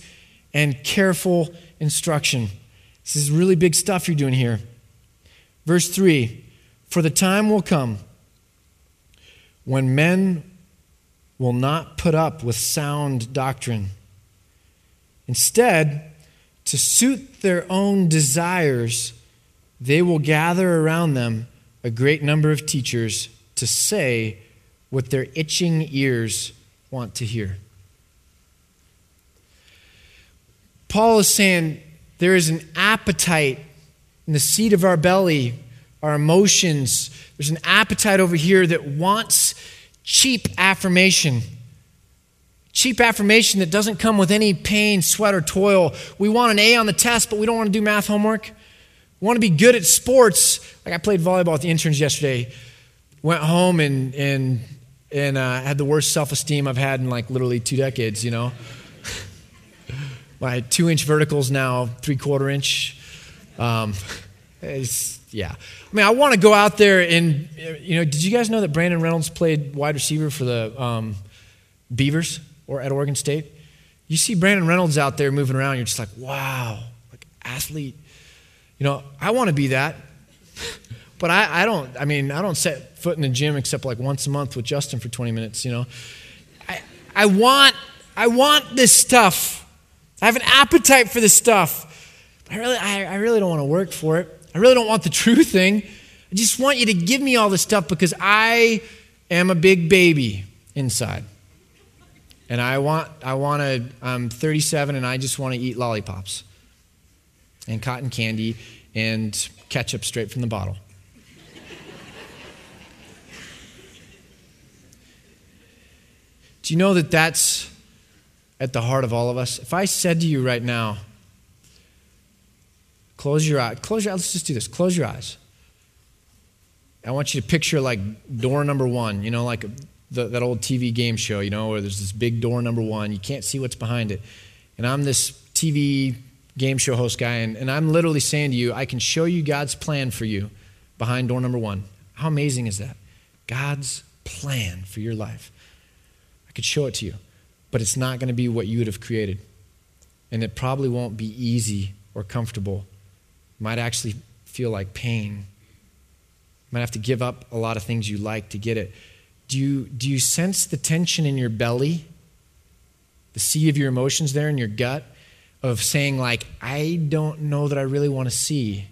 and careful instruction. This is really big stuff you're doing here. Verse 3 For the time will come when men will not put up with sound doctrine. Instead, to suit their own desires, they will gather around them a great number of teachers to say what their itching ears want to hear. Paul is saying there is an appetite in the seat of our belly, our emotions. There's an appetite over here that wants cheap affirmation. Cheap affirmation that doesn't come with any pain, sweat, or toil. We want an A on the test, but we don't want to do math homework. We want to be good at sports. Like I played volleyball with the interns yesterday. Went home and, and, and uh, had the worst self esteem I've had in like literally two decades, you know? My two inch verticals now, three quarter inch. Um, yeah. I mean, I want to go out there and, you know, did you guys know that Brandon Reynolds played wide receiver for the um, Beavers or at Oregon State? You see Brandon Reynolds out there moving around, you're just like, wow, like athlete. You know, I want to be that. but I, I don't, I mean, I don't set foot in the gym except like once a month with Justin for 20 minutes, you know. I, I want, I want this stuff. I have an appetite for this stuff. I really, I, I really don't want to work for it. I really don't want the true thing. I just want you to give me all this stuff because I am a big baby inside. And I want, I want to, I'm 37 and I just want to eat lollipops and cotton candy and ketchup straight from the bottle. Do you know that that's at the heart of all of us? If I said to you right now, Close your eyes. Close your eyes. Let's just do this. Close your eyes. I want you to picture like door number one, you know, like the, that old TV game show, you know, where there's this big door number one. You can't see what's behind it. And I'm this TV game show host guy, and, and I'm literally saying to you, I can show you God's plan for you behind door number one. How amazing is that? God's plan for your life. I could show it to you, but it's not going to be what you would have created. And it probably won't be easy or comfortable might actually feel like pain. You might have to give up a lot of things you like to get it. Do you, do you sense the tension in your belly, the sea of your emotions there in your gut, of saying, like, I don't know that I really want to see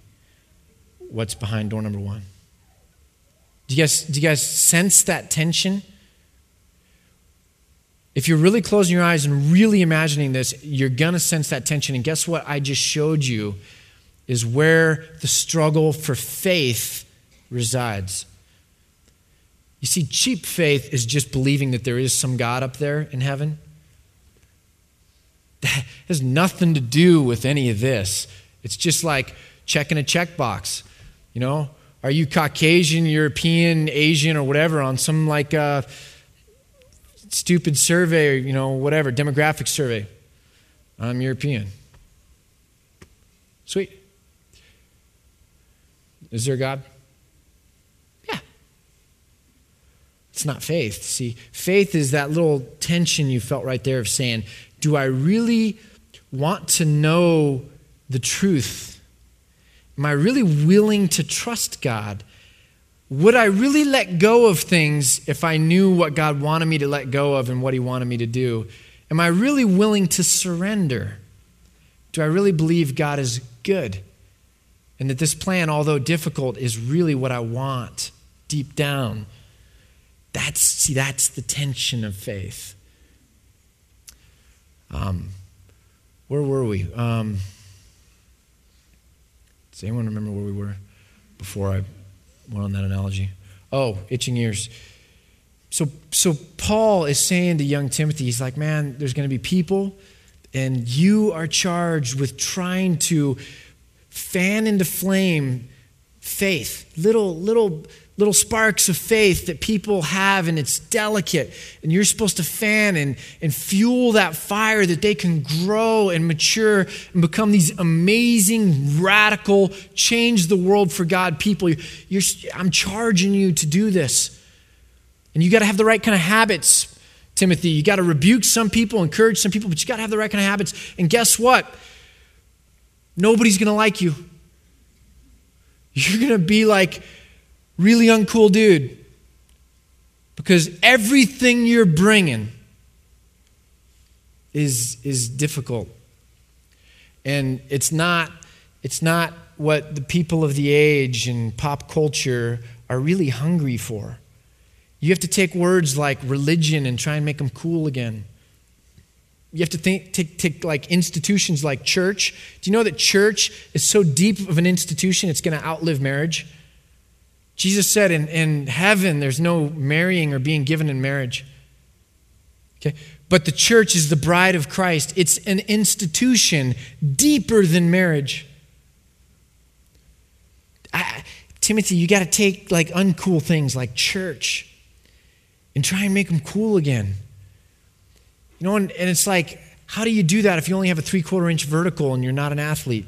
what's behind door number one? Do you guys, do you guys sense that tension? If you're really closing your eyes and really imagining this, you're going to sense that tension. And guess what? I just showed you is where the struggle for faith resides. You see, cheap faith is just believing that there is some God up there in heaven. That has nothing to do with any of this. It's just like checking a checkbox. You know, are you Caucasian, European, Asian, or whatever on some like uh, stupid survey, or, you know, whatever, demographic survey? I'm European. Sweet. Is there God? Yeah. It's not faith. See, faith is that little tension you felt right there of saying, Do I really want to know the truth? Am I really willing to trust God? Would I really let go of things if I knew what God wanted me to let go of and what He wanted me to do? Am I really willing to surrender? Do I really believe God is good? And that this plan, although difficult, is really what I want deep down. That's, see, that's the tension of faith. Um, where were we? Um, does anyone remember where we were before I went on that analogy? Oh, itching ears. So, so Paul is saying to young Timothy, he's like, man, there's going to be people, and you are charged with trying to fan into flame faith, little, little, little sparks of faith that people have, and it's delicate. And you're supposed to fan and, and fuel that fire that they can grow and mature and become these amazing, radical, change the world for God people. You're, I'm charging you to do this. And you got to have the right kind of habits, Timothy. You got to rebuke some people, encourage some people, but you got to have the right kind of habits. And guess what? Nobody's going to like you. You're going to be like really uncool dude because everything you're bringing is, is difficult. And it's not, it's not what the people of the age and pop culture are really hungry for. You have to take words like religion and try and make them cool again. You have to think, take, take like institutions like church. Do you know that church is so deep of an institution, it's going to outlive marriage? Jesus said in, in heaven, there's no marrying or being given in marriage. Okay? But the church is the bride of Christ. It's an institution deeper than marriage. I, Timothy, you got to take like uncool things like church and try and make them cool again. You know, and, and it's like, how do you do that if you only have a three quarter inch vertical and you're not an athlete?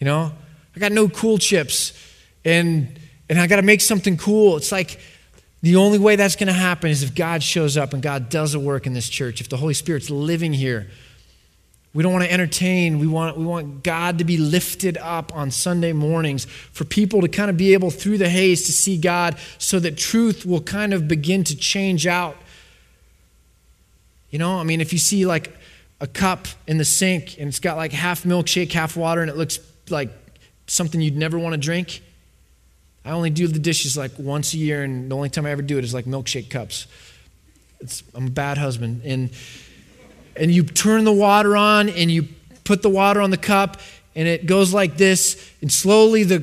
You know, I got no cool chips and and I got to make something cool. It's like the only way that's going to happen is if God shows up and God does a work in this church, if the Holy Spirit's living here. We don't want to entertain. We want, we want God to be lifted up on Sunday mornings for people to kind of be able, through the haze, to see God so that truth will kind of begin to change out. You know, I mean, if you see like a cup in the sink and it's got like half milkshake, half water, and it looks like something you'd never want to drink, I only do the dishes like once a year, and the only time I ever do it is like milkshake cups. It's, I'm a bad husband. And, and you turn the water on, and you put the water on the cup, and it goes like this, and slowly the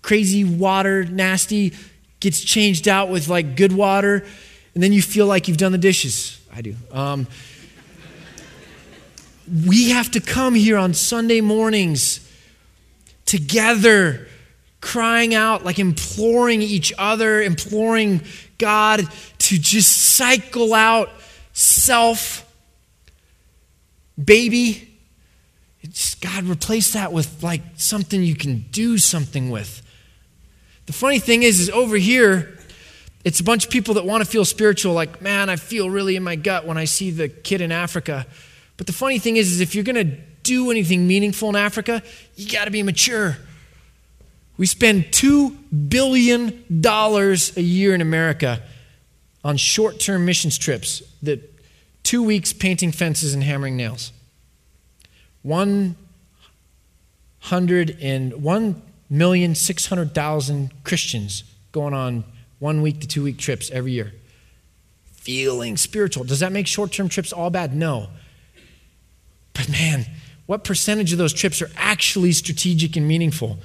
crazy water, nasty, gets changed out with like good water, and then you feel like you've done the dishes. I do. Um, we have to come here on Sunday mornings together crying out, like imploring each other, imploring God to just cycle out self, baby. It's, God, replace that with like something you can do something with. The funny thing is, is over here, it's a bunch of people that want to feel spiritual, like, man, I feel really in my gut when I see the kid in Africa. But the funny thing is, is if you're going to do anything meaningful in Africa, you got to be mature. We spend $2 billion a year in America on short term missions trips that two weeks painting fences and hammering nails. One hundred and one million six hundred thousand Christians going on one week to two week trips every year. Feeling spiritual. Does that make short term trips all bad? No. But man, what percentage of those trips are actually strategic and meaningful?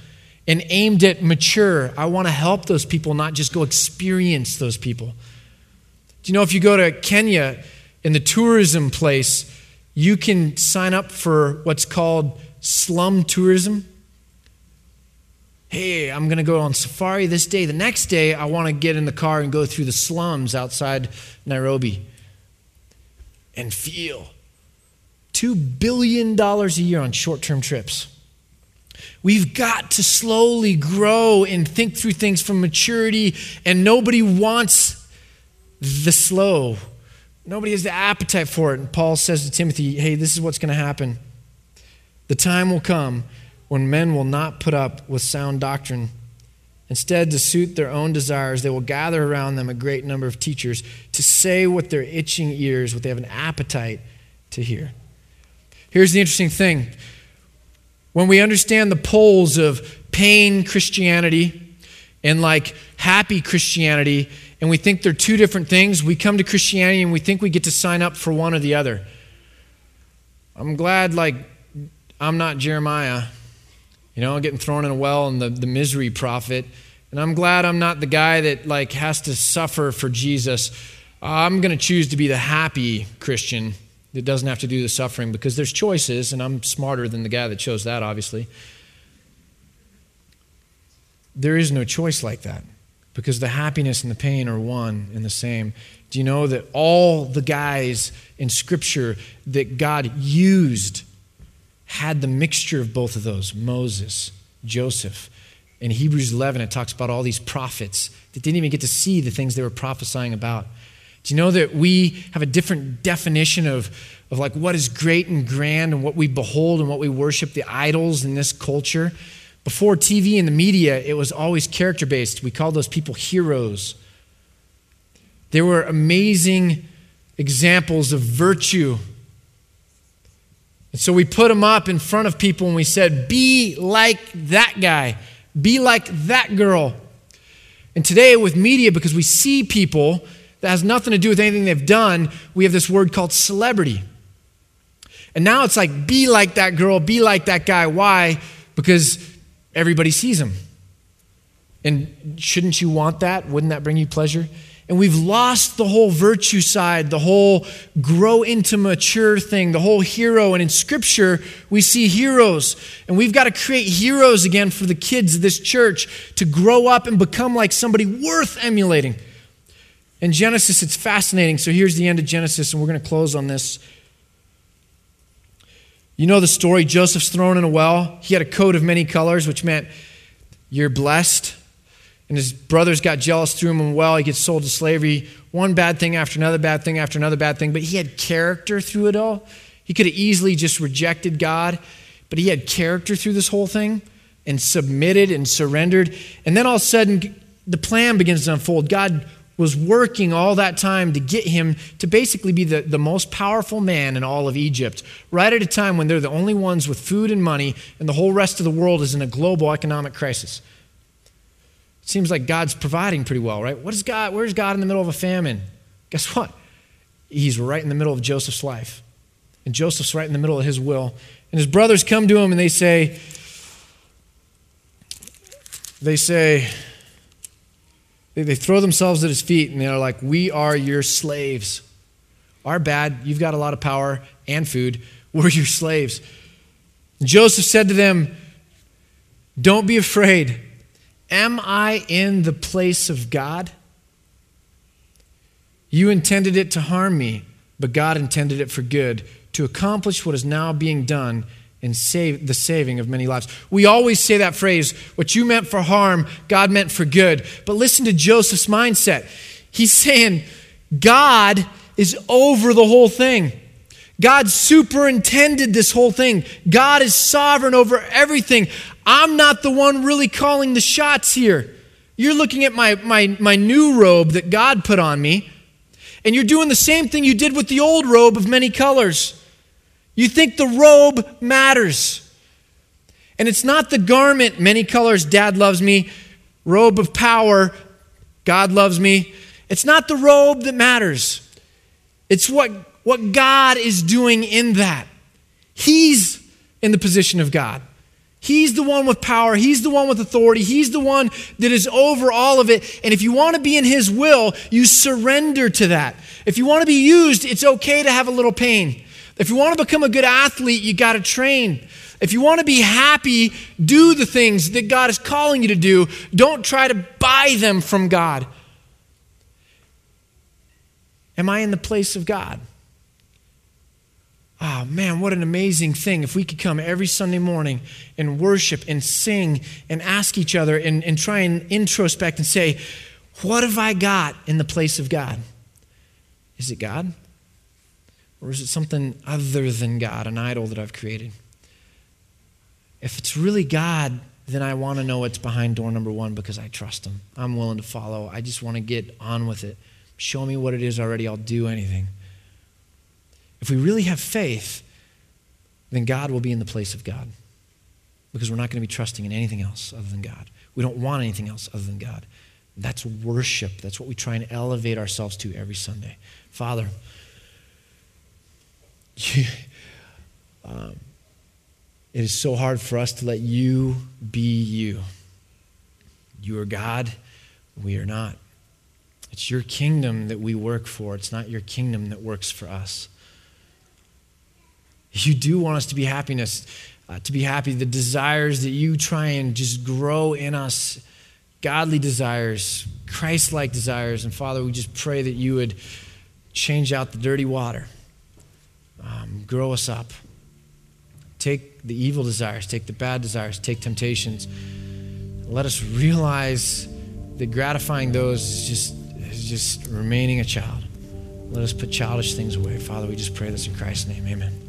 and aimed at mature. I want to help those people, not just go experience those people. Do you know if you go to Kenya in the tourism place, you can sign up for what's called slum tourism? Hey, I'm going to go on safari this day. The next day, I want to get in the car and go through the slums outside Nairobi and feel $2 billion a year on short term trips. We've got to slowly grow and think through things from maturity, and nobody wants the slow. Nobody has the appetite for it. And Paul says to Timothy, hey, this is what's going to happen. The time will come when men will not put up with sound doctrine. Instead, to suit their own desires, they will gather around them a great number of teachers to say what their itching ears, what they have an appetite to hear. Here's the interesting thing when we understand the poles of pain Christianity and like happy Christianity, and we think they're two different things, we come to Christianity and we think we get to sign up for one or the other. I'm glad, like, I'm not Jeremiah, you know, getting thrown in a well and the, the misery prophet. And I'm glad I'm not the guy that, like, has to suffer for Jesus. I'm going to choose to be the happy Christian that doesn't have to do the suffering because there's choices, and I'm smarter than the guy that chose that, obviously. There is no choice like that because the happiness and the pain are one and the same. Do you know that all the guys in Scripture that God used had the mixture of both of those Moses, Joseph. In Hebrews 11, it talks about all these prophets that didn't even get to see the things they were prophesying about. Do you know that we have a different definition of, of like what is great and grand and what we behold and what we worship, the idols in this culture? Before TV and the media, it was always character based. We called those people heroes. They were amazing examples of virtue. And so we put them up in front of people and we said, Be like that guy, be like that girl. And today, with media, because we see people that has nothing to do with anything they've done, we have this word called celebrity. And now it's like, be like that girl, be like that guy. Why? Because everybody sees them. And shouldn't you want that? Wouldn't that bring you pleasure? And we've lost the whole virtue side, the whole grow into mature thing, the whole hero. And in Scripture, we see heroes. And we've got to create heroes again for the kids of this church to grow up and become like somebody worth emulating. In Genesis, it's fascinating. So here's the end of Genesis, and we're going to close on this. You know the story Joseph's thrown in a well. He had a coat of many colors, which meant you're blessed. And his brothers got jealous, threw him in well. He gets sold to slavery. One bad thing after another bad thing after another bad thing. But he had character through it all. He could have easily just rejected God, but he had character through this whole thing and submitted and surrendered. And then all of a sudden, the plan begins to unfold. God was working all that time to get him to basically be the, the most powerful man in all of Egypt, right at a time when they're the only ones with food and money, and the whole rest of the world is in a global economic crisis. Seems like God's providing pretty well, right? What is God? Where's God in the middle of a famine? Guess what? He's right in the middle of Joseph's life. And Joseph's right in the middle of his will. And his brothers come to him and they say, they say, they, they throw themselves at his feet and they're like, We are your slaves. Our bad. You've got a lot of power and food. We're your slaves. Joseph said to them, Don't be afraid. Am I in the place of God? You intended it to harm me, but God intended it for good, to accomplish what is now being done and save the saving of many lives. We always say that phrase, what you meant for harm, God meant for good. But listen to Joseph's mindset. He's saying, God is over the whole thing. God superintended this whole thing. God is sovereign over everything. I'm not the one really calling the shots here. You're looking at my, my, my new robe that God put on me, and you're doing the same thing you did with the old robe of many colors. You think the robe matters. And it's not the garment, many colors, dad loves me, robe of power, God loves me. It's not the robe that matters. It's what, what God is doing in that. He's in the position of God. He's the one with power. He's the one with authority. He's the one that is over all of it. And if you want to be in His will, you surrender to that. If you want to be used, it's okay to have a little pain. If you want to become a good athlete, you got to train. If you want to be happy, do the things that God is calling you to do. Don't try to buy them from God. Am I in the place of God? Oh man, what an amazing thing if we could come every Sunday morning and worship and sing and ask each other and, and try and introspect and say, What have I got in the place of God? Is it God? Or is it something other than God, an idol that I've created? If it's really God, then I want to know what's behind door number one because I trust Him. I'm willing to follow. I just want to get on with it. Show me what it is already. I'll do anything. If we really have faith, then God will be in the place of God because we're not going to be trusting in anything else other than God. We don't want anything else other than God. That's worship. That's what we try and elevate ourselves to every Sunday. Father, you, um, it is so hard for us to let you be you. You are God, we are not. It's your kingdom that we work for, it's not your kingdom that works for us. You do want us to be happiness, uh, to be happy. The desires that you try and just grow in us, godly desires, Christ-like desires. And Father, we just pray that you would change out the dirty water, um, grow us up. Take the evil desires, take the bad desires, take temptations. Let us realize that gratifying those is just, is just remaining a child. Let us put childish things away. Father, we just pray this in Christ's name. Amen.